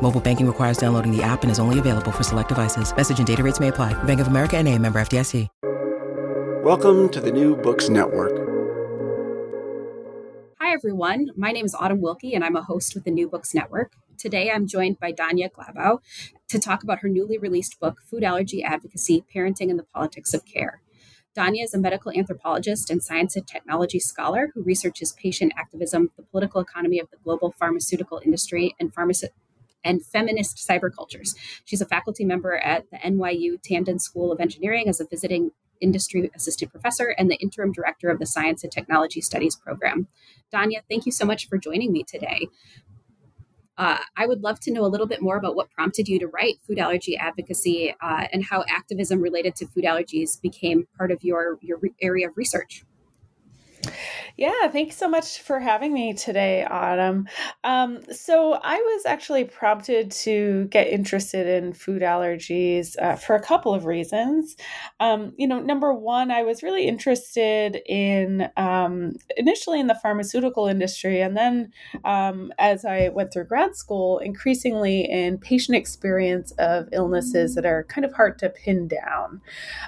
Mobile banking requires downloading the app and is only available for select devices. Message and data rates may apply. Bank of America and a member FDIC. Welcome to the New Books Network. Hi, everyone. My name is Autumn Wilkie, and I'm a host with the New Books Network. Today, I'm joined by Danya Glabau to talk about her newly released book, Food Allergy Advocacy Parenting and the Politics of Care. Danya is a medical anthropologist and science and technology scholar who researches patient activism, the political economy of the global pharmaceutical industry, and pharmacy and feminist cybercultures. She's a faculty member at the NYU Tandon School of Engineering as a visiting industry assistant professor and the interim director of the Science and Technology Studies program. Danya, thank you so much for joining me today. Uh, I would love to know a little bit more about what prompted you to write food allergy advocacy uh, and how activism related to food allergies became part of your, your re- area of research. Yeah, thanks so much for having me today, Autumn. Um, so, I was actually prompted to get interested in food allergies uh, for a couple of reasons. Um, you know, number one, I was really interested in um, initially in the pharmaceutical industry, and then um, as I went through grad school, increasingly in patient experience of illnesses that are kind of hard to pin down.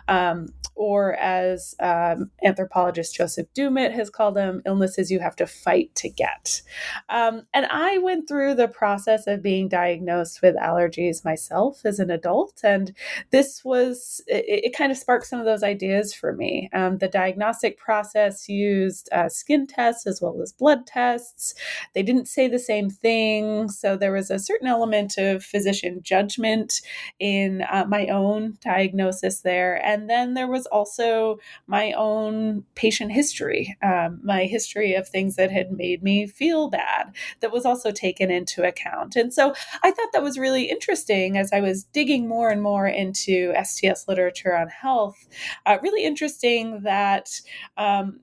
Um, or as um, anthropologist Joseph Has called them, illnesses you have to fight to get. Um, and I went through the process of being diagnosed with allergies myself as an adult. And this was, it, it kind of sparked some of those ideas for me. Um, the diagnostic process used uh, skin tests as well as blood tests. They didn't say the same thing. So there was a certain element of physician judgment in uh, my own diagnosis there. And then there was also my own patient history, um, my history of things that had made me feel bad that was also taken into account. And so I thought that was really interesting as I was digging more and more into STS literature on health. Uh, really interesting that. Um,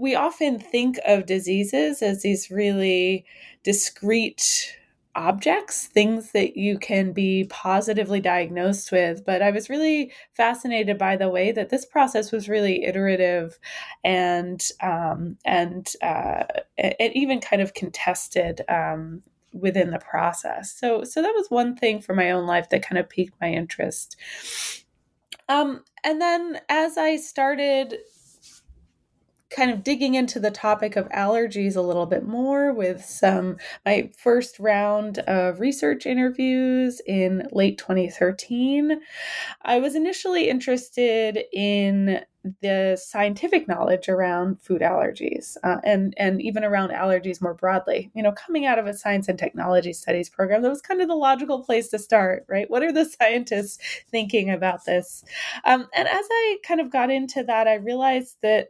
we often think of diseases as these really discrete objects, things that you can be positively diagnosed with. But I was really fascinated by the way that this process was really iterative and um, and uh, it even kind of contested um, within the process. So so that was one thing for my own life that kind of piqued my interest. Um, and then as I started kind of digging into the topic of allergies a little bit more with some my first round of research interviews in late 2013 i was initially interested in the scientific knowledge around food allergies uh, and and even around allergies more broadly. You know coming out of a science and technology studies program that was kind of the logical place to start right? What are the scientists thinking about this? Um, and as i kind of got into that i realized that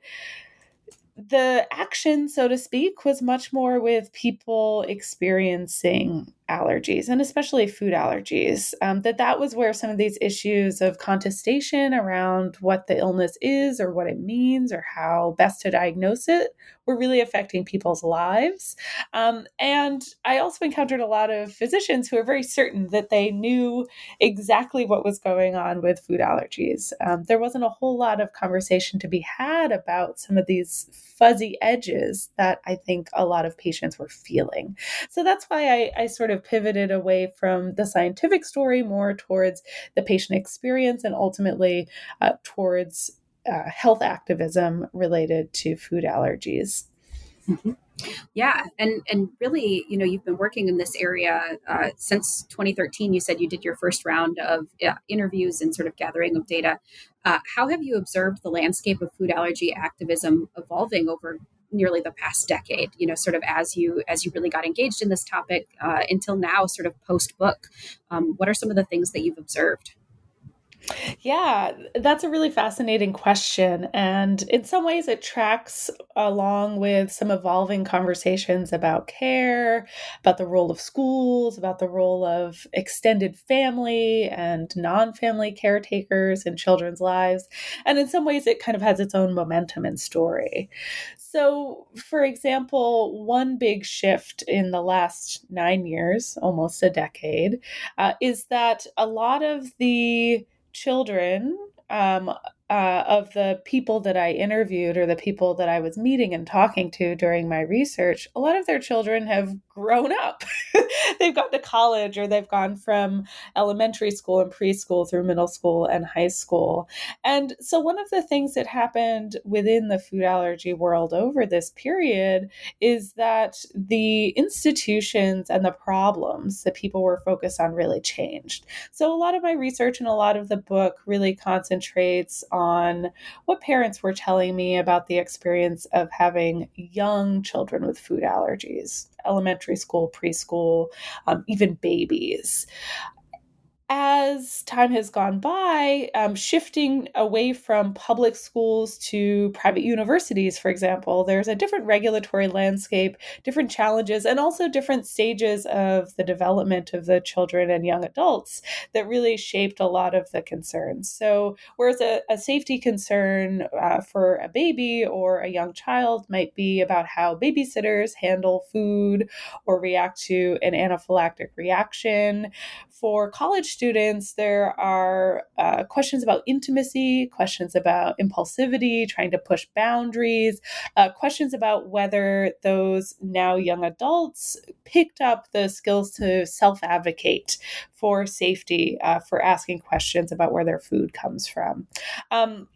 the action, so to speak, was much more with people experiencing allergies and especially food allergies um, that that was where some of these issues of contestation around what the illness is or what it means or how best to diagnose it were really affecting people's lives. Um, and i also encountered a lot of physicians who are very certain that they knew exactly what was going on with food allergies. Um, there wasn't a whole lot of conversation to be had about some of these fuzzy edges that i think a lot of patients were feeling. So that's why I, I sort of pivoted away from the scientific story more towards the patient experience and ultimately uh, towards uh, health activism related to food allergies. Mm-hmm. Yeah, and and really, you know, you've been working in this area uh, since 2013. You said you did your first round of uh, interviews and sort of gathering of data. Uh, how have you observed the landscape of food allergy activism evolving over nearly the past decade you know sort of as you as you really got engaged in this topic uh, until now sort of post book um, what are some of the things that you've observed yeah, that's a really fascinating question. And in some ways, it tracks along with some evolving conversations about care, about the role of schools, about the role of extended family and non family caretakers in children's lives. And in some ways, it kind of has its own momentum and story. So, for example, one big shift in the last nine years, almost a decade, uh, is that a lot of the children um, uh, of the people that I interviewed or the people that I was meeting and talking to during my research, a lot of their children have grown up. they've gone to college or they've gone from elementary school and preschool through middle school and high school. And so, one of the things that happened within the food allergy world over this period is that the institutions and the problems that people were focused on really changed. So, a lot of my research and a lot of the book really concentrates on what parents were telling me about the experience of having young children with food allergies elementary school, preschool, um, even babies as time has gone by, um, shifting away from public schools to private universities, for example, there's a different regulatory landscape, different challenges, and also different stages of the development of the children and young adults that really shaped a lot of the concerns. So, whereas a, a safety concern uh, for a baby or a young child might be about how babysitters handle food or react to an anaphylactic reaction, for college students, there are uh, questions about intimacy, questions about impulsivity, trying to push boundaries, uh, questions about whether those now young adults picked up the skills to self advocate for safety, uh, for asking questions about where their food comes from. Um,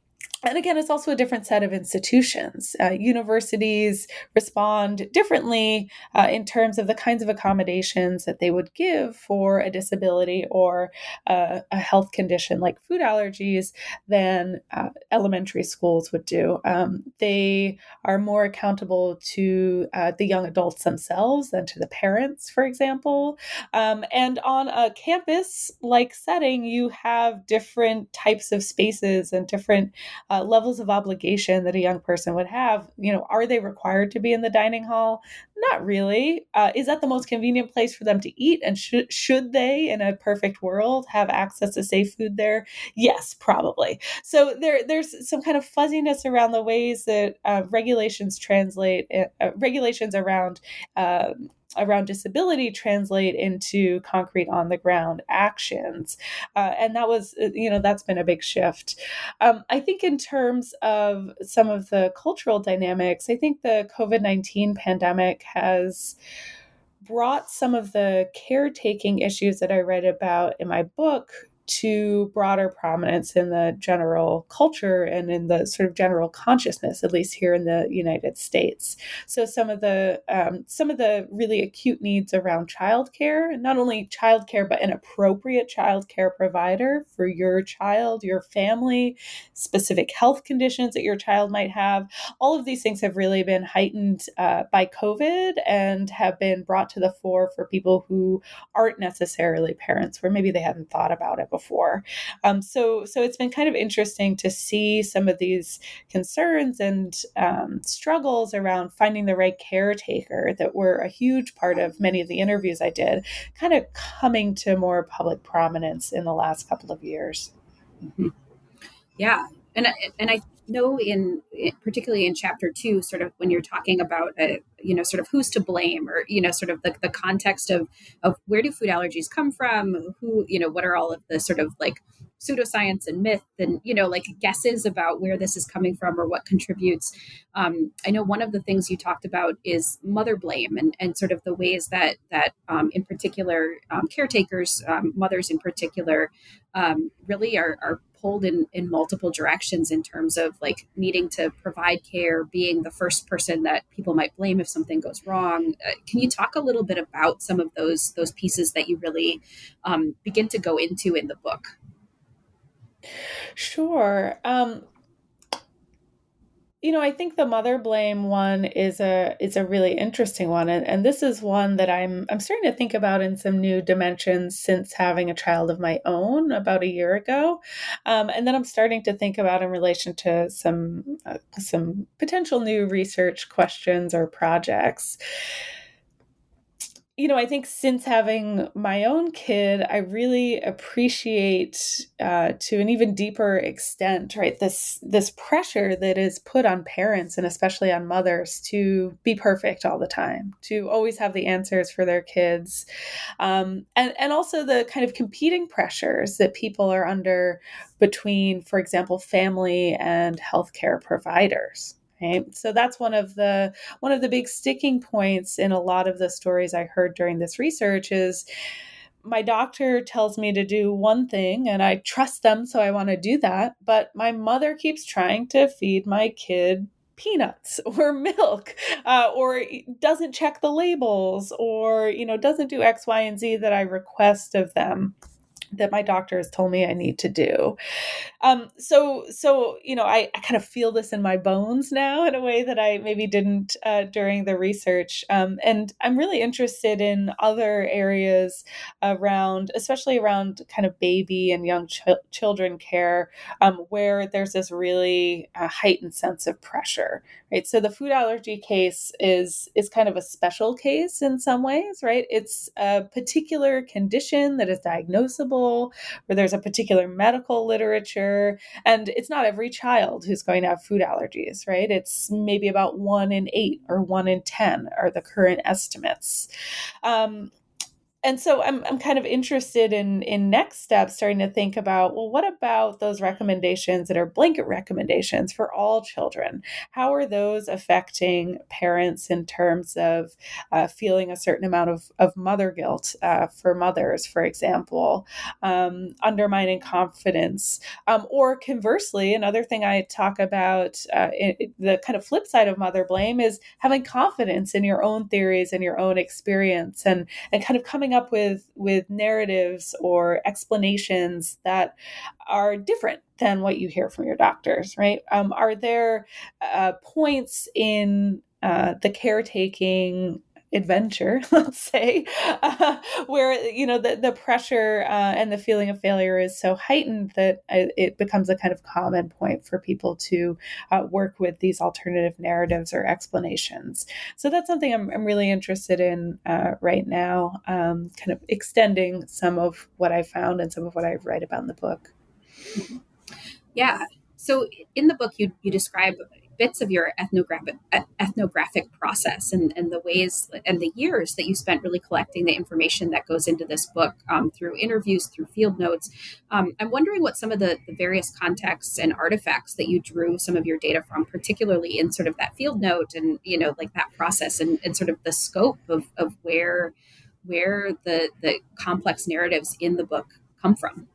and again, it's also a different set of institutions. Uh, universities respond differently uh, in terms of the kinds of accommodations that they would give for a disability or uh, a health condition like food allergies than uh, elementary schools would do. Um, they are more accountable to uh, the young adults themselves than to the parents, for example. Um, and on a campus like setting, you have different types of spaces and different uh, levels of obligation that a young person would have. You know, are they required to be in the dining hall? Not really. Uh, is that the most convenient place for them to eat? And should should they, in a perfect world, have access to safe food there? Yes, probably. So there there's some kind of fuzziness around the ways that uh, regulations translate uh, regulations around. Um, around disability translate into concrete on the ground actions. Uh, and that was uh, you know that's been a big shift. Um, i think in terms of some of the cultural dynamics i think the covid-19 pandemic has brought some of the caretaking issues that i read about in my book to broader prominence in the general culture and in the sort of general consciousness, at least here in the United States. So some of the um, some of the really acute needs around childcare, not only childcare but an appropriate childcare provider for your child, your family, specific health conditions that your child might have. All of these things have really been heightened uh, by COVID and have been brought to the fore for people who aren't necessarily parents, where maybe they hadn't thought about it before. Um, so, so it's been kind of interesting to see some of these concerns and um, struggles around finding the right caretaker that were a huge part of many of the interviews I did, kind of coming to more public prominence in the last couple of years. Mm-hmm. Yeah, and and I know in particularly in chapter two sort of when you're talking about uh, you know sort of who's to blame or you know sort of the, the context of of where do food allergies come from? Who you know what are all of the sort of like pseudoscience and myth and you know like guesses about where this is coming from or what contributes? Um, i know one of the things you talked about is mother blame and, and sort of the ways that that um, in particular um, caretakers um, mothers in particular um, really are, are pulled in in multiple directions in terms of like needing to provide care being the first person that people might blame if something goes wrong uh, can you talk a little bit about some of those those pieces that you really um, begin to go into in the book Sure. Um, you know, I think the mother blame one is a is a really interesting one, and, and this is one that I'm I'm starting to think about in some new dimensions since having a child of my own about a year ago, um, and then I'm starting to think about in relation to some uh, some potential new research questions or projects you know, I think since having my own kid, I really appreciate uh, to an even deeper extent, right? This this pressure that is put on parents and especially on mothers to be perfect all the time, to always have the answers for their kids, um, and and also the kind of competing pressures that people are under between, for example, family and healthcare providers Right? So that's one of the one of the big sticking points in a lot of the stories I heard during this research is my doctor tells me to do one thing and I trust them so I want to do that, but my mother keeps trying to feed my kid peanuts or milk uh, or doesn't check the labels or you know doesn't do x y and z that i request of them that my doctor has told me I need to do. Um, so, so you know, I, I kind of feel this in my bones now in a way that I maybe didn't uh, during the research. Um, and I'm really interested in other areas around, especially around kind of baby and young ch- children care, um, where there's this really uh, heightened sense of pressure, right? So the food allergy case is is kind of a special case in some ways, right? It's a particular condition that is diagnosable where there's a particular medical literature. And it's not every child who's going to have food allergies, right? It's maybe about one in eight or one in 10 are the current estimates. Um, and so I'm, I'm kind of interested in in next steps starting to think about well what about those recommendations that are blanket recommendations for all children? How are those affecting parents in terms of uh, feeling a certain amount of, of mother guilt uh, for mothers for example um, undermining confidence? Um, or conversely another thing i talk about uh, the kind of flip side of mother blame is having confidence in your own theories and your own experience and and kind of coming coming up with with narratives or explanations that are different than what you hear from your doctors right? Um, are there uh, points in uh, the caretaking adventure, let's say, uh, where you know the the pressure uh, and the feeling of failure is so heightened that uh, it becomes a kind of common point for people to uh, work with these alternative narratives or explanations. So that's something I'm, I'm really interested in uh, right now, um, kind of extending some of what I found and some of what I write about in the book. Yeah. So in the book, you you describe bits of your ethnographic ethnographic process and, and the ways and the years that you spent really collecting the information that goes into this book um, through interviews through field notes. Um, i'm wondering what some of the, the, various contexts and artifacts that you drew some of your data from particularly in sort of that field note and you know like that process and, and sort of the scope of, of where where the the complex narratives in the book come from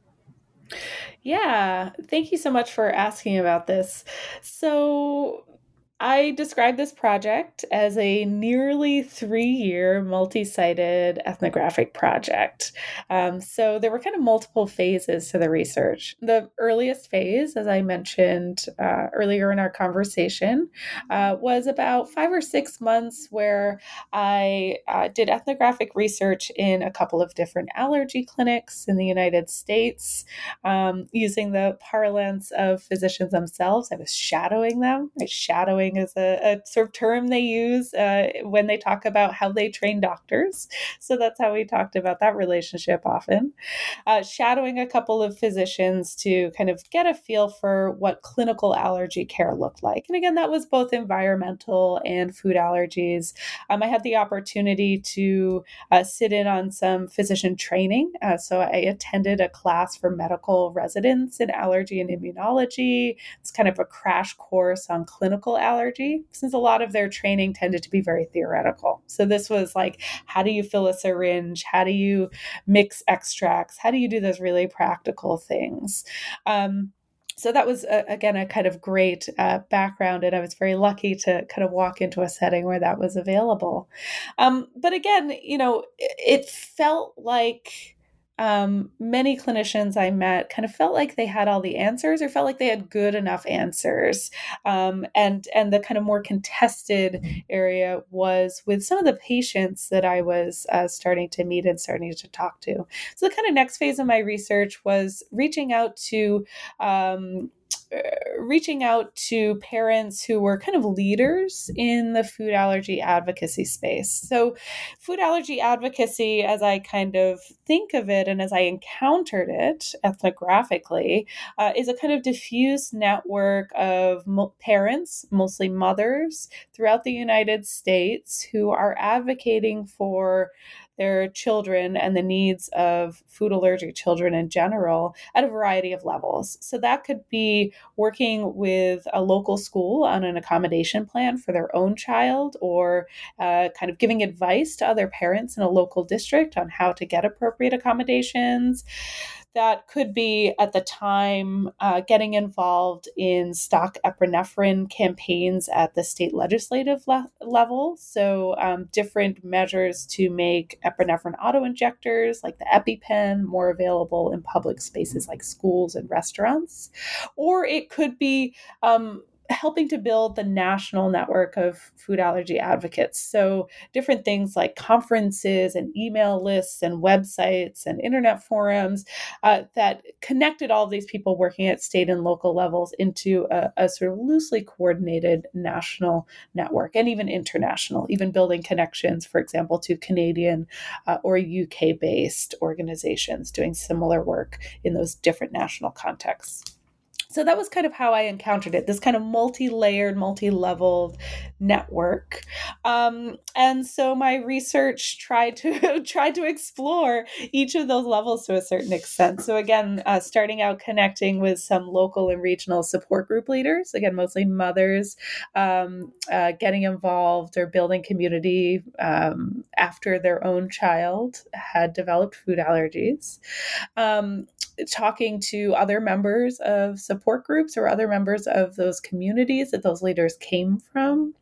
yeah, thank you so much for asking about this. So, I describe this project as a nearly three year multi sited ethnographic project. Um, so there were kind of multiple phases to the research. The earliest phase, as I mentioned uh, earlier in our conversation, uh, was about five or six months where I uh, did ethnographic research in a couple of different allergy clinics in the United States um, using the parlance of physicians themselves. I was shadowing them, right? shadowing shadowing is a, a sort of term they use uh, when they talk about how they train doctors. So that's how we talked about that relationship often. Uh, shadowing a couple of physicians to kind of get a feel for what clinical allergy care looked like. And again, that was both environmental and food allergies. Um, I had the opportunity to uh, sit in on some physician training. Uh, so I attended a class for medical residents in allergy and immunology. It's kind of a crash course on clinical allergy allergy, since a lot of their training tended to be very theoretical. So this was like, how do you fill a syringe? How do you mix extracts? How do you do those really practical things? Um, so that was a, again a kind of great uh, background and i was very lucky to kind of walk into a setting where that was available um, but again you know it, it felt like um, many clinicians I met kind of felt like they had all the answers or felt like they had good enough answers. Um, and and the kind of more contested area was with some of the patients that I was uh, starting to meet and starting to talk to. So the kind of next phase of my research was reaching out to um, reaching out to parents who were kind of leaders in the food allergy advocacy space. So, food allergy advocacy, as I kind of think of it and as I encountered it ethnographically, uh, is a kind of diffuse network of mo- parents, mostly mothers, throughout the United States who are advocating for their children and the needs of food allergic children in general at a variety of levels. So that could be working with a local school on an accommodation plan for their own child or uh, kind of giving advice to other parents in a local district on how to get appropriate accommodations that could be at the time uh, getting involved in stock epinephrine campaigns at the state legislative le- level. So, um, different measures to make epinephrine auto injectors like the EpiPen more available in public spaces like schools and restaurants. Or it could be um, helping to build the national network of food allergy advocates. So, different things like conferences and email lists and websites and internet forums uh, that connected all of these people working at state and local levels into a, a sort of loosely coordinated national network and even international, even building connections, for example, to Canadian uh, or UK based organizations doing similar work in those different national contexts so that was kind of how I encountered it this kind of multi layered, multi leveled network. Um, and so my research tried to tried to explore each of those levels to a certain extent. So again, uh, starting out connecting with some local and regional support group leaders, again, mostly mothers, um, uh, getting involved or building community um, after their own child had developed food allergies. Um, talking to other members of support groups or other members of those communities that those leaders came from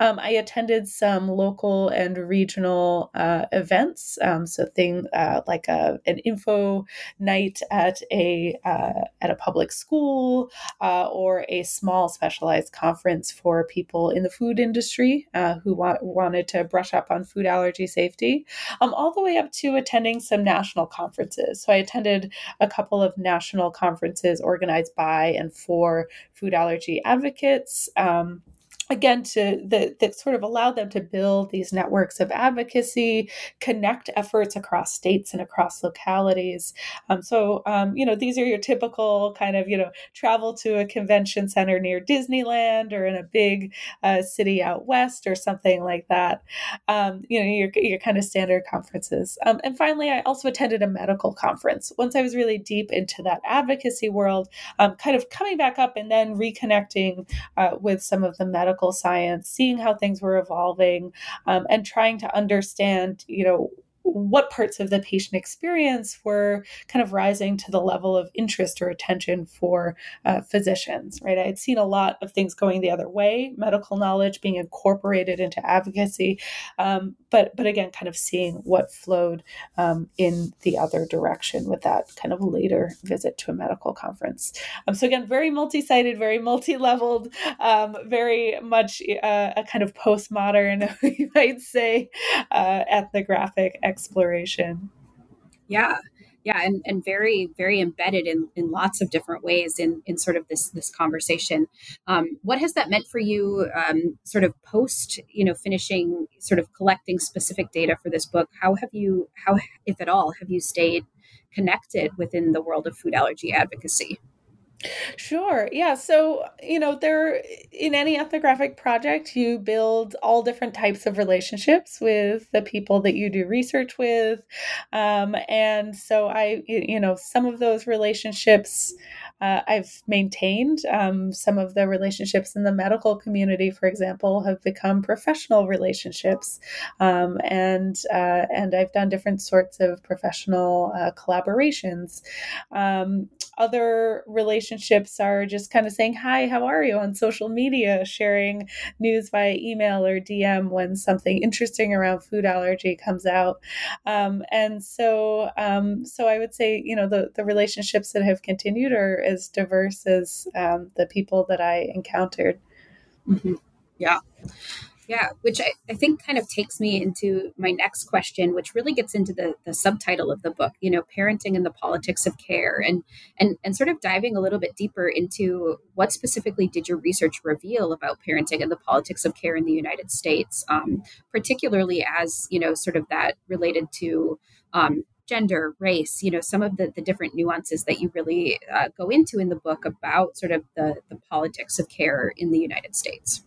um, I attended some local and regional uh, events, um, so thing uh, like a, an info night at a uh, at a public school uh, or a small specialized conference for people in the food industry uh, who wa- wanted to brush up on food allergy safety, um, all the way up to attending some national conferences. So I attended a couple of national conferences organized by and for food allergy advocates. Um, again to that that sort of allowed them to build these networks of advocacy connect efforts across states and across localities. Um, so um, you know these are your typical kind of you know travel to a convention center near disneyland or in a big uh, city out west or something like that. Um, you know your, your kind of standard conferences. Um, and finally i also attended a medical conference. Once i was really deep into that advocacy world um, kind of coming back up and then reconnecting uh, with some of the medical science, seeing how things were evolving, um, and trying to understand, you know, what parts of the patient experience were kind of rising to the level of interest or attention for uh, physicians, right? I had seen a lot of things going the other way, medical knowledge being incorporated into advocacy, um, but but again, kind of seeing what flowed um, in the other direction with that kind of later visit to a medical conference. Um, so again, very multi-sited, very multi-leveled, um, very much uh, a kind of postmodern, you might say, uh, ethnographic exploration. Yeah yeah and, and very very embedded in, in lots of different ways in, in sort of this this conversation. Um, what has that meant for you um, sort of post you know finishing sort of collecting specific data for this book? How have you how if at all have you stayed connected within the world of food allergy advocacy Sure. Yeah. So, you know, there in any ethnographic project, you build all different types of relationships with the people that you do research with. Um, and so I, you know, some of those relationships uh, I've maintained. Um, some of the relationships in the medical community, for example, have become professional relationships. Um, and, uh, and I've done different sorts of professional uh, collaborations. Um, other relationships are just kind of saying, Hi, how are you on social media, sharing news via email or DM when something interesting around food allergy comes out. Um, and so, um, so I would say, you know, the, the relationships that have continued are as diverse as um, the people that I encountered. Mm-hmm. Yeah. Yeah, which I, I think kind of takes me into my next question, which really gets into the, the subtitle of the book, you know, parenting and the politics of care and and and sort of diving a little bit deeper into what specifically did your research reveal about parenting and the politics of care in the United States, um, particularly as, you know, sort of that related to um, gender, race, you know, some of the, the different nuances that you really uh, go into in the book about sort of the, the politics of care in the United States.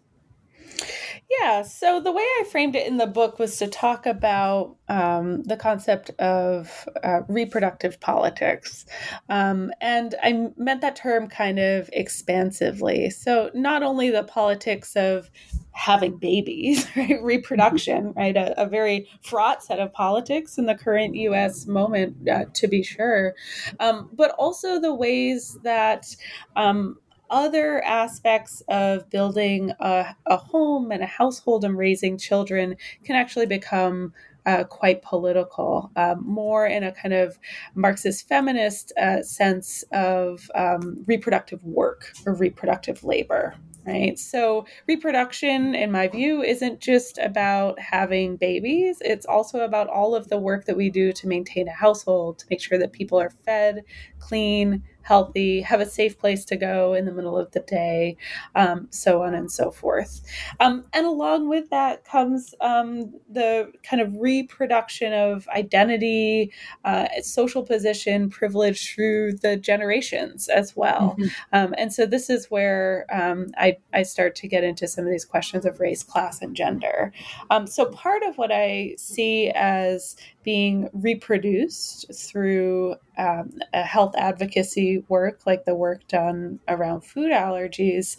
Yeah, so the way I framed it in the book was to talk about um, the concept of uh, reproductive politics. Um, and I meant that term kind of expansively. So, not only the politics of having babies, right? reproduction, right? A, a, very fraught set of politics in the current US moment, uh, to be sure, um, but also the ways that um, other aspects of building a, a home and a household and raising children can actually become uh, quite political, um, more in a kind of Marxist feminist uh, sense of um, reproductive work or reproductive labor right? So, reproduction, in my view, isn't just about having babies, it's also about all of the work that we do to maintain a household, to make sure that people are fed, clean, healthy, have a safe place to go in the middle of the day, um, so on and so forth. Um, and along with that comes um, the kind of reproduction of identity, uh, social position, privilege through the generations as well. Mm-hmm. Um, and so this is where um, I, I start to get into some of these questions of race, class, and gender. Um, so part of what I see as being reproduced through um, a health advocacy work, like the work done around food allergies,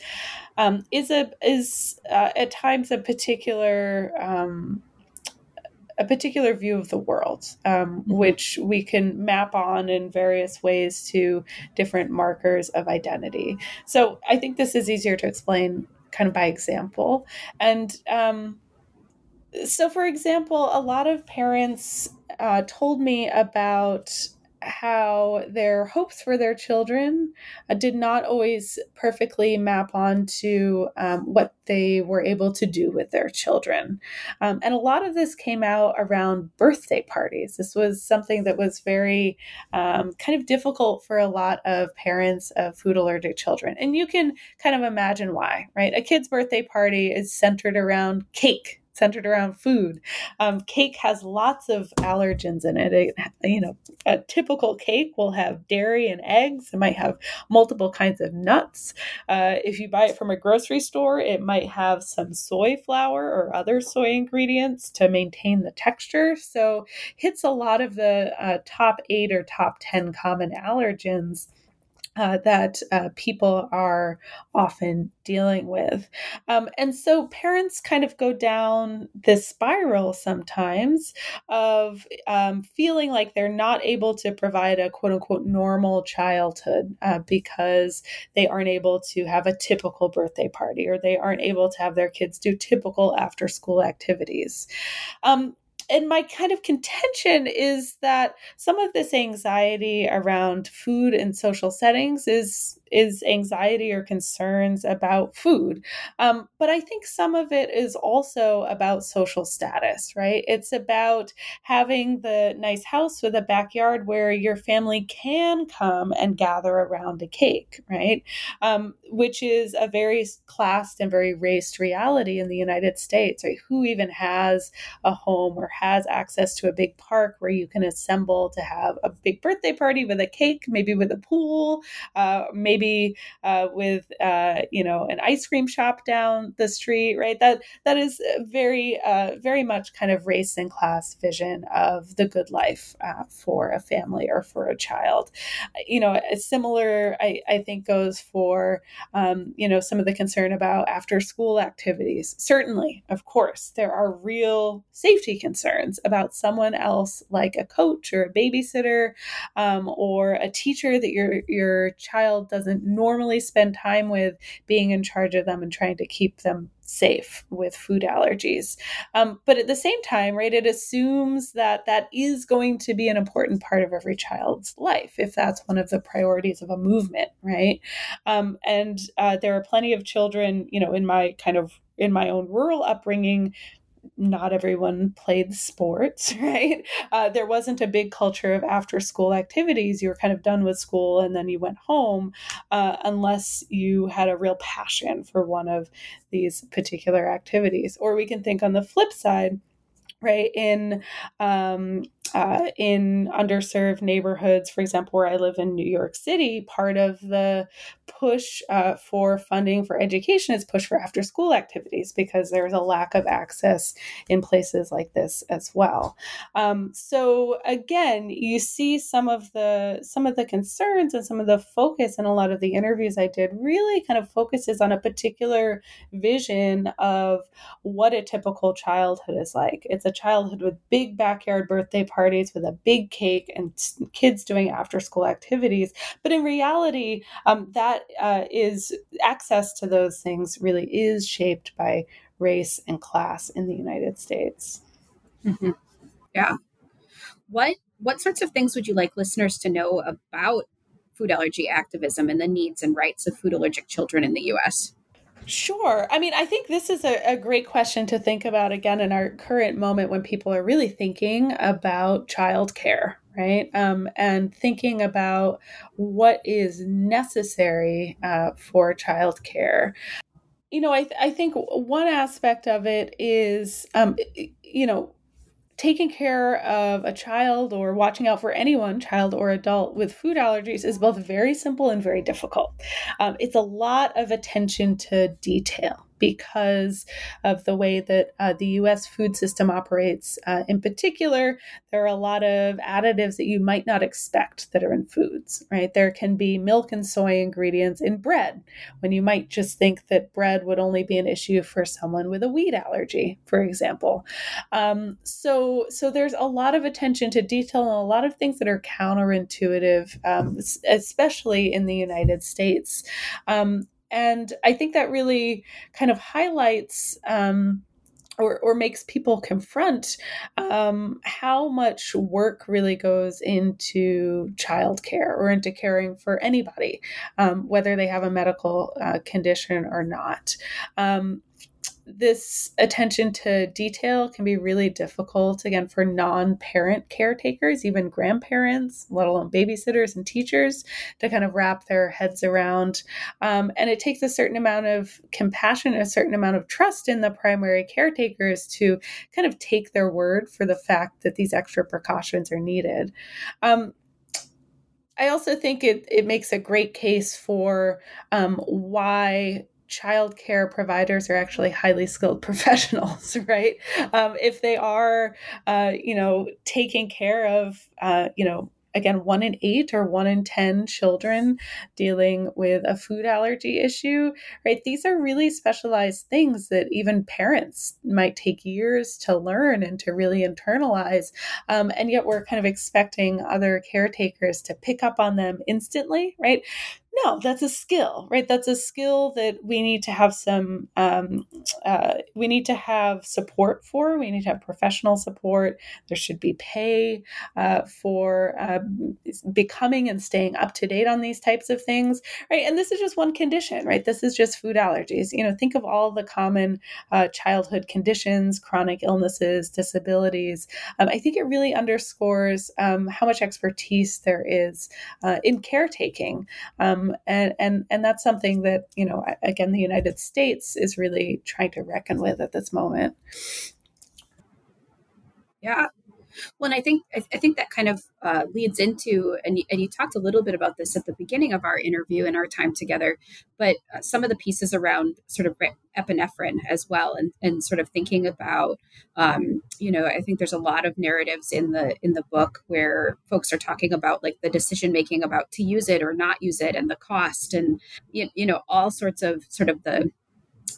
um, is a is uh, at times a particular. Um, a particular view of the world, um, mm-hmm. which we can map on in various ways to different markers of identity. So I think this is easier to explain kind of by example. And um, so, for example, a lot of parents uh, told me about how their hopes for their children uh, did not always perfectly map onto um, what they were able to do with their children. Um, and a lot of this came out around birthday parties. This was something that was very um, kind of difficult for a lot of parents of food allergic children. And you can kind of imagine why, right? A kid's birthday party is centered around cake centered around food. Um, cake has lots of allergens in it. it. You know, a typical cake will have dairy and eggs. It might have multiple kinds of nuts. Uh, if you buy it from a grocery store, it might have some soy flour or other soy ingredients to maintain the texture. So, hits a lot of the uh, top eight or top ten common allergens uh, that uh, people are often dealing with. Um, and so parents kind of go down this spiral sometimes of um, feeling like they're not able to provide a quote unquote normal childhood uh, because they aren't able to have a typical birthday party or they aren't able to have their kids do typical after school activities. Um, and my kind of contention is that some of this anxiety around food and social settings is is anxiety or concerns about food. Um, but I think some of it is also about social status, right? It's about having the nice house with a backyard where your family can come and gather around a cake, right? Um, which is a very classed and very raced reality in the United States, right? Who even has a home or has access to a big park where you can assemble to have a big birthday party with a cake, maybe with a pool, uh, maybe uh, with uh, you know an ice cream shop down the street, right? That that is very uh, very much kind of race and class vision of the good life uh, for a family or for a child. You know, a similar I, I think goes for um, you know some of the concern about after school activities. Certainly, of course, there are real safety concerns about someone else like a coach or a babysitter um, or a teacher that your your child doesn't doesn't normally spend time with being in charge of them and trying to keep them safe with food allergies. Um, but at the same time, right, it assumes that that is going to be an important part of every child's life if that's one of the priorities of a movement, right? Um, and uh, there are plenty of children, you know, in my kind of in my own rural upbringing not everyone played sports, right? Uh, there wasn't a big culture of after school activities. You were kind of done with school and then you went home, uh, unless you had a real passion for one of these particular activities. Or we can think on the flip side, right? In um, uh, in underserved neighborhoods, for example, where I live in New York City, part of the push uh, for funding for education is push for after school activities because there's a lack of access in places like this as well. Um, so again, you see some of the some of the concerns and some of the focus in a lot of the interviews I did really kind of focuses on a particular vision of what a typical childhood is like. It's a childhood with big backyard birthday parties parties with a big cake and kids doing after school activities. But in reality, um, that uh, is access to those things really is shaped by race and class in the United States. Mm-hmm. Yeah. What what sorts of things would you like listeners to know about food allergy activism and the needs and rights of food allergic children in the U.S.? Sure. I mean, I think this is a, a, great question to think about again in our current moment when people are really thinking about childcare, right? Um, and thinking about what is necessary uh, for childcare. You know, I, th- I think one aspect of it is, um, you know, taking care of a child or watching out for anyone, child or adult, with food allergies is both very simple and very difficult. Um, it's a lot of attention to detail because of the way that uh, the US food system operates. Uh, in particular, there are a lot of additives that you might not expect that are in foods, right? There can be milk and soy ingredients in bread when you might just think that bread would only be an issue for someone with a wheat allergy, for example. Um, so, so there's a lot of attention to detail and a lot of things that are counterintuitive, um, especially in the United States. Um, and I think that really kind of highlights. Um, or, or makes people confront um, how much work really goes into childcare or into caring for anybody, um, whether they have a medical uh, condition or not. Um, this attention to detail can be really difficult again for non-parent caretakers even grandparents let alone babysitters and teachers to kind of wrap their heads around. Um, and it takes a certain amount of compassion a certain amount of trust in the primary caretakers to kind of take their word for the fact that these extra precautions are needed. Um, I also think it, it makes a great case for um, why childcare providers are actually highly skilled professionals, right? Um, if they are, uh, you know, taking care of, uh, you know, again, one in eight or one in 10 children dealing with a food allergy issue, right? These are really specialized things that even parents might take years to learn and to really internalize. Um, and yet we're kind of expecting other caretakers to pick up on them instantly, right? No that's a skill right? That's a skill that we need to have some um, uh, we need to have support for. We need to have professional support. There should be pay uh, for uh, becoming and staying up to date on these types of things right? And this is just one condition right? This is just food allergies. You know think of all the common uh, childhood conditions chronic illnesses disabilities. Um, i think it really underscores um, how much expertise there is uh, in caretaking um, and and and that's something that you know again the United States is really trying to reckon with at this moment. Yeah, well, and I think I, think that kind of uh, leads into, and you, and you talked a little bit about this at the beginning of our interview and our time together, but uh, some of the pieces around sort of epinephrine as well, and and sort of thinking about, um, you know, I think there's a lot of narratives in the in the book where folks are talking about like the decision making about to use it or not use it, and the cost, and you, you know, all sorts of sort of the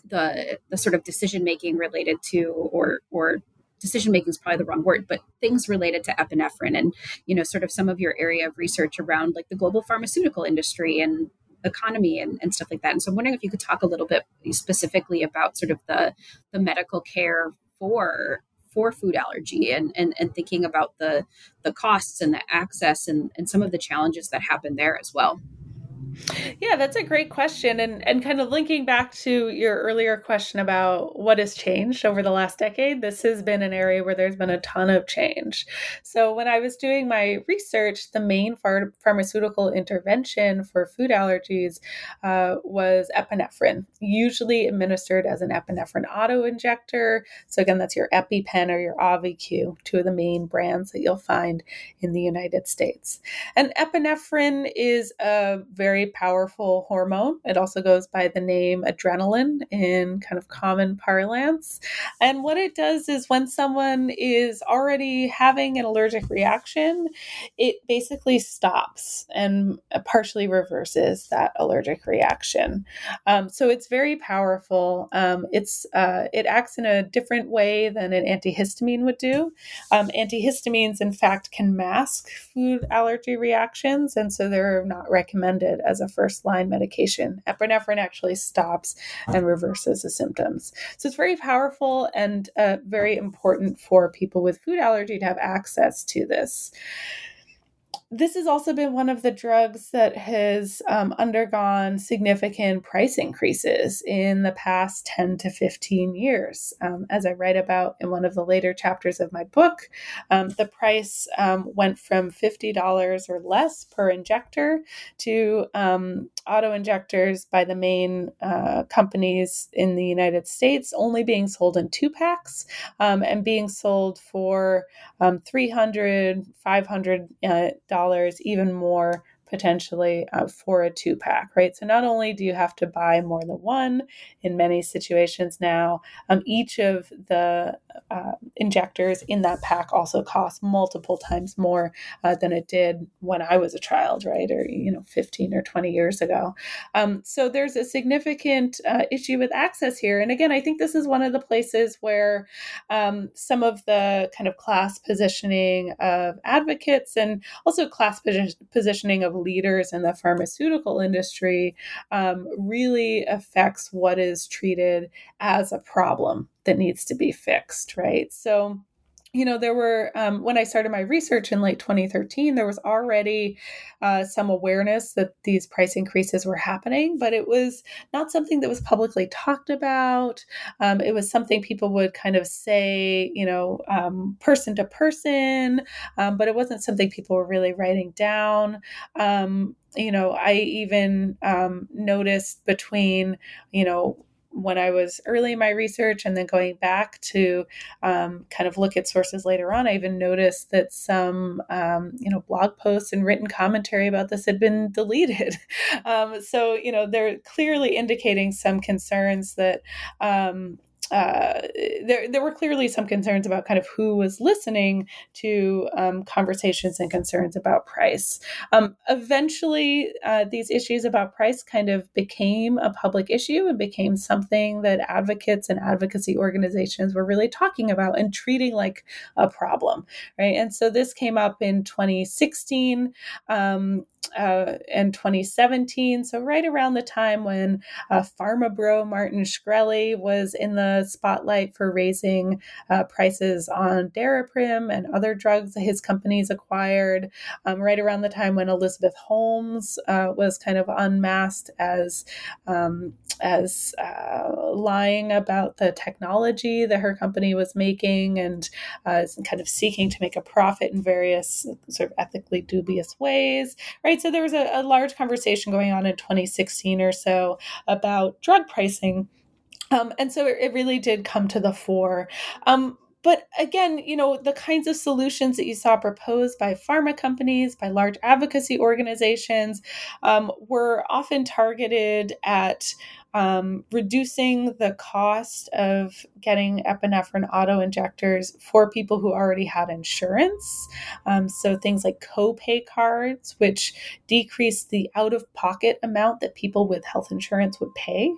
the the sort of decision making related to or or decision making is probably the wrong word, but things related to epinephrine and, you know, sort of some of your area of research around like the global pharmaceutical industry and economy and, and stuff like that. And so I'm wondering if you could talk a little bit specifically about sort of the the medical care for for food allergy and, and, and thinking about the the costs and the access and, and some of the challenges that happen there as well. Yeah, that's a great question. And, and kind of linking back to your earlier question about what has changed over the last decade, this has been an area where there's been a ton of change. So, when I was doing my research, the main phar- pharmaceutical intervention for food allergies uh, was epinephrine, usually administered as an epinephrine auto injector. So, again, that's your EpiPen or your Auvi-Q, two of the main brands that you'll find in the United States. And epinephrine is a very powerful hormone. It also goes by the name adrenaline in kind of common parlance. And what it does is when someone is already having an allergic reaction, it basically stops and partially reverses that allergic reaction. Um, so it's very powerful. Um, it's uh, it acts in a different way than an antihistamine would do. Um, antihistamines, in fact, can mask food allergy reactions, and so they're not recommended as a first line medication. Epinephrine actually stops and reverses the symptoms. So it's very powerful and uh, very important for people with food allergy to have access to this this has also been one of the drugs that has um, undergone significant price increases in the past 10 to 15 years. Um, as I write about in one of the later chapters of my book, um, the price um, went from $50 or less per injector to um, auto injectors by the main uh, companies in the United States only being sold in two packs um, and being sold for um, 300 $500 uh, dollars, even more potentially uh, for a two pack, right? So not only do you have to buy more than one in many situations now, um, each of the uh, injectors in that pack also costs multiple times more uh, than it did when I was a child, right? Or, you know, 15 or 20 years ago. Um, so there's a significant uh, issue with access here. And again, I think this is one of the places where um, some of the kind of class positioning of advocates and also class positioning of leaders in the pharmaceutical industry um, really affects what is treated as a problem that needs to be fixed, right? So, you know, there were, um, when I started my research in late 2013, there was already uh, some awareness that these price increases were happening, but it was not something that was publicly talked about. Um, it was something people would kind of say, you know, um, person to person, um, but it wasn't something people were really writing down um, you know, I even um, noticed between, you know, when I was early in my research and then going back to um, kind of look at sources later on, I even noticed that some, um, you know, blog posts and written commentary about this had been deleted. Um, so, you know, they're clearly indicating some concerns that, um, uh, there, there were clearly some concerns about kind of who was listening to um, conversations and concerns about price. Um, eventually, uh, these issues about price kind of became a public issue and became something that advocates and advocacy organizations were really talking about and treating like a problem, right? And so this came up in 2016. Um, uh, in 2017. So, right around the time when uh, Pharma Bro Martin Shkreli was in the spotlight for raising uh, prices on Daraprim and other drugs his companies acquired, um, right around the time when Elizabeth Holmes uh, was kind of unmasked as um, as uh, lying about the technology that her company was making and uh, kind of seeking to make a profit in various sort of ethically dubious ways, right? So there was a, a large conversation going on in 2016 or so about drug pricing. Um, and so it, it, really did come to the fore. Um, but again, you know, the kinds of solutions that you saw proposed by pharma companies, by large advocacy organizations, um, were often targeted at um, reducing the cost of getting epinephrine auto injectors for people who already had insurance. Um, so things like copay cards, which decrease the out of pocket amount that people with health insurance would pay,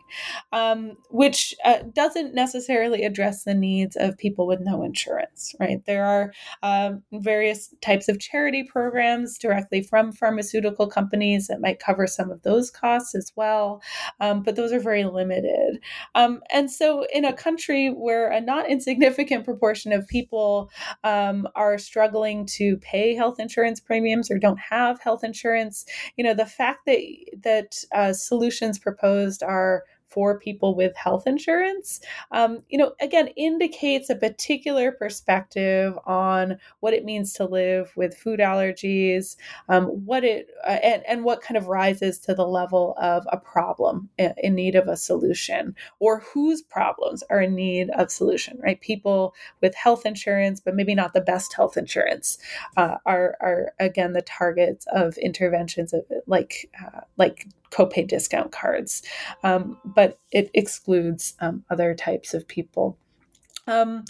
um, which uh, doesn't necessarily address the needs of people with no insurance, right? There are uh, various types of charity programs directly from pharmaceutical companies that might cover some of those costs as well. Um, but those are very limited. Um, and so, in a country where a not insignificant proportion of people um, are struggling to pay health insurance premiums or don't have health insurance, you know, the fact that that uh, solutions proposed are for people with health insurance, um, you know, again, indicates a particular perspective on what it means to live with food allergies, um, what it uh, and, and what kind of rises to the level of a problem in, need of a solution, or whose problems are in need of solution. Right, people with health insurance, but maybe not the best health insurance, uh, are are again the targets of interventions of like uh, like copay discount cards, um, but it excludes um, other types of people. Um,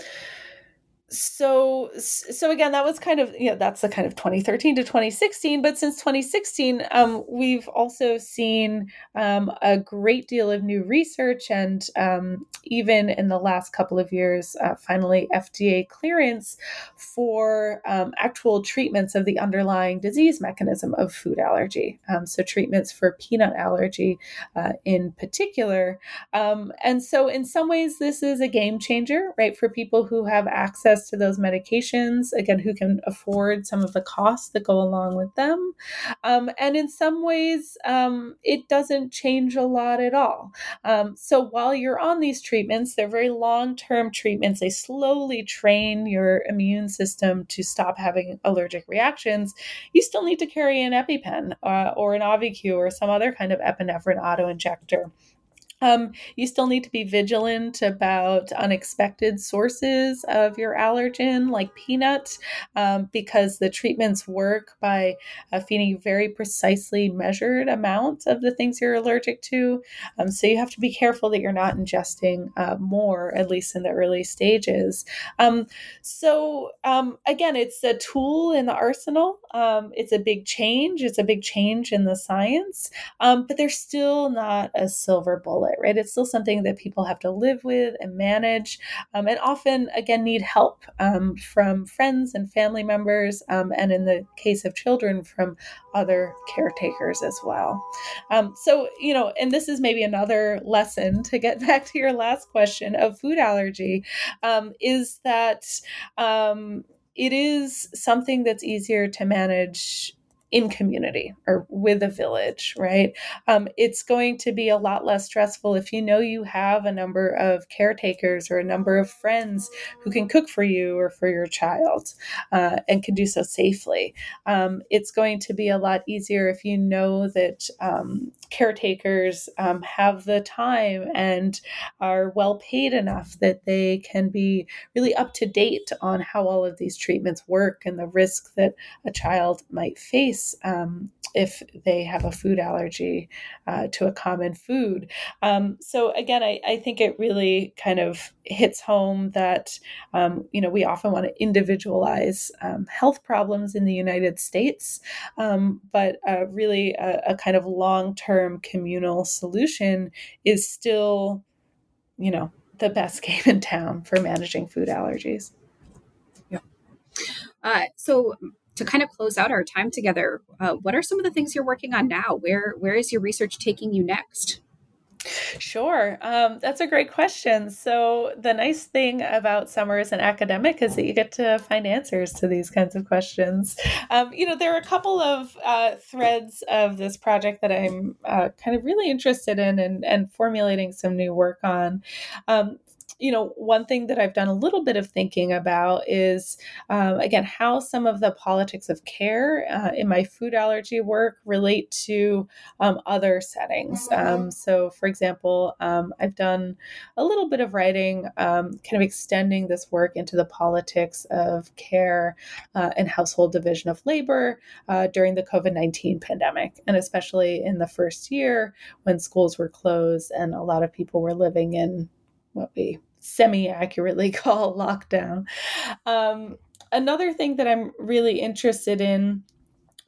so so again that was kind of you know that's the kind of 2013 to 2016 but since 2016 um, we've also seen um, a great deal of new research and um, even in the last couple of years uh, finally fda clearance for um, actual treatments of the underlying disease mechanism of food allergy um, so treatments for peanut allergy uh, in particular. Um, and so in some ways this is a game changer right for people who have access access to those medications, again, who can afford some of the costs that go along with them. Um, and in some ways, um, it doesn't change a lot at all. Um, so while you're on these treatments, they're very long term treatments, they slowly train your immune system to stop having allergic reactions. You still need to carry an EpiPen uh, or an Auvi-Q or some other kind of epinephrine auto injector. Um, you still need to be vigilant about unexpected sources of your allergen, like peanuts, um, because the treatments work by uh, feeding very precisely measured amounts of the things you're allergic to. Um, so you have to be careful that you're not ingesting uh, more, at least in the early stages. Um, so um, again, it's a tool in the arsenal. Um, it's a big change. It's a big change in the science, but there's still not a silver bullet it, right? It's still something that people have to live with and manage, um, and often, again, need help um, from friends and family members, um, and in the case of children, from other caretakers as well. Um, so, you know, and this is maybe another lesson to get back to your last question of food allergy um, is that um, it is something that's easier to manage in community or with a village, right? Um, it's going to be a lot less stressful if you know you have a number of caretakers or a number of friends who can cook for you or for your child uh, and can do so safely. Um, it's going to be a lot easier if you know that um, caretakers um, have the time and are well paid enough that they can be really up to date on how all of these treatments work and the risk that a child might face um, if they have a food allergy uh, to a common food. Um, so again, I, I, think it really kind of hits home that um, you know we often want to individualize um, health problems in the United States, um, but uh, really a, a kind of long-term communal solution is still, you know, the best game in town for managing food allergies. Yeah. Uh, so to kind of close out our time together, uh, what are some of the things you're working on now? Where where is your research taking you next? Sure. Um, that's a great question. So, the nice thing about summer as an academic is that you get to find answers to these kinds of questions. Um, you know, there are a couple of uh, threads of this project that I'm uh, kind of really interested in and, and formulating some new work on. Um, you know, one thing that I've done a little bit of thinking about is, um, again, how some of the politics of care uh, in my food allergy work relate to um, other settings. Um, so, for example, um, I've done a little bit of writing, um, kind of extending this work into the politics of care uh, and household division of labor uh, during the COVID 19 pandemic, and especially in the first year when schools were closed and a lot of people were living in what we semi accurately call lockdown. Um, another thing that I'm really interested in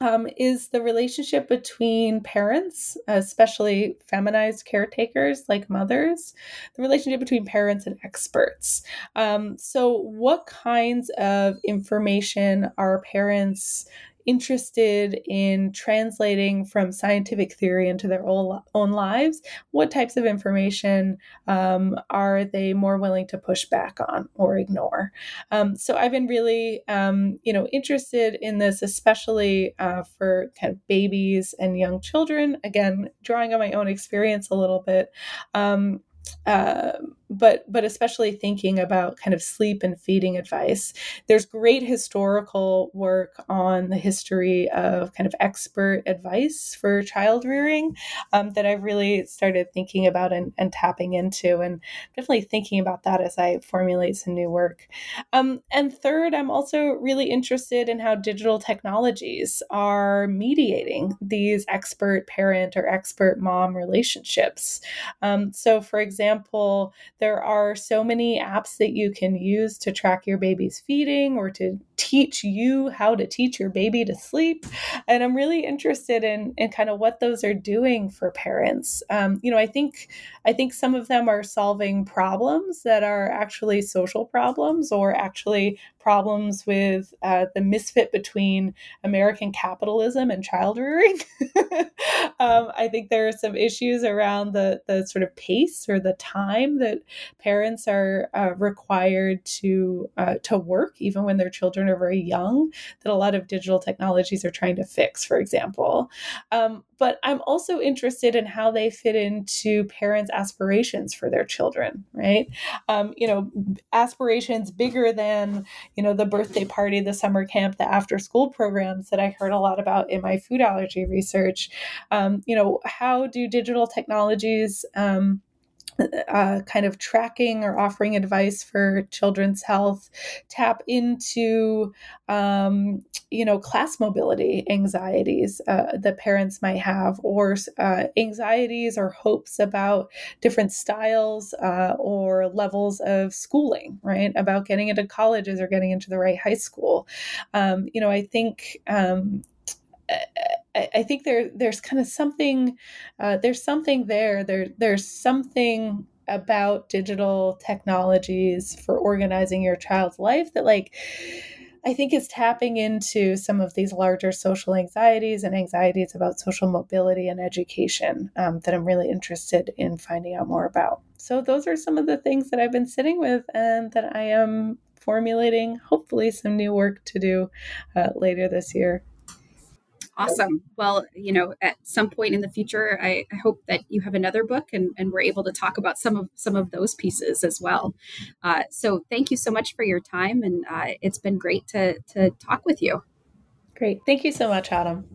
um, is the relationship between parents, especially feminized caretakers like mothers, the relationship between parents and experts. Um, so, what kinds of information are parents interested in translating from scientific theory into their own, lives, what types of information um, are they more willing to push back on or ignore? Um, so I've been really, um, you know, interested in this, especially uh, for kind of babies and young children. Again, drawing on my own experience a little bit. Um, uh, but but especially thinking about kind of sleep and feeding advice. There's great historical work on the history of kind of expert advice for child rearing um, that I've really started thinking about and, and, tapping into, and definitely thinking about that as I formulate some new work. Um, and third, I'm also really interested in how digital technologies are mediating these expert parent or expert mom relationships. Um, so, for example, there are so many apps that you can use to track your baby's feeding or to teach you how to teach your baby to sleep. And I'm really interested in, in kind of what those are doing for parents. Um, you know, I think I think some of them are solving problems that are actually social problems or actually problems with uh, the misfit between American capitalism and child rearing. um, I think there are some issues around the the sort of pace or the time that parents are uh, required to uh, to work, even when their children are very young, that a lot of digital technologies are trying to fix, for example. Um, but I'm also interested in how they fit into parents' aspirations for their children, right? Um, you know, aspirations bigger than, you know, the birthday party, the summer camp, the after school programs that I heard a lot about in my food allergy research. Um, you know, how do digital technologies um, uh, kind of tracking or offering advice for children's health tap into um, you know class mobility anxieties uh, that parents might have or uh, anxieties or hopes about different styles uh, or levels of schooling right? About getting into colleges or getting into the right high school. Um, you know i think um, I, think there there's kind of something uh, there's something there there there's something about digital technologies for organizing your child's life that like I think is tapping into some of these larger social anxieties and anxieties about social mobility and education um, that I'm really interested in finding out more about. So, those are some of the things that I've been sitting with and that I am formulating, hopefully, some new work to do uh, later this year. Awesome. Well, you know, at some point in the future, I, I, hope that you have another book and, and we're able to talk about some of some of those pieces as well. Uh, so thank you so much for your time, and uh, it's been great to to talk with you. Great. Thank you so much, Adam.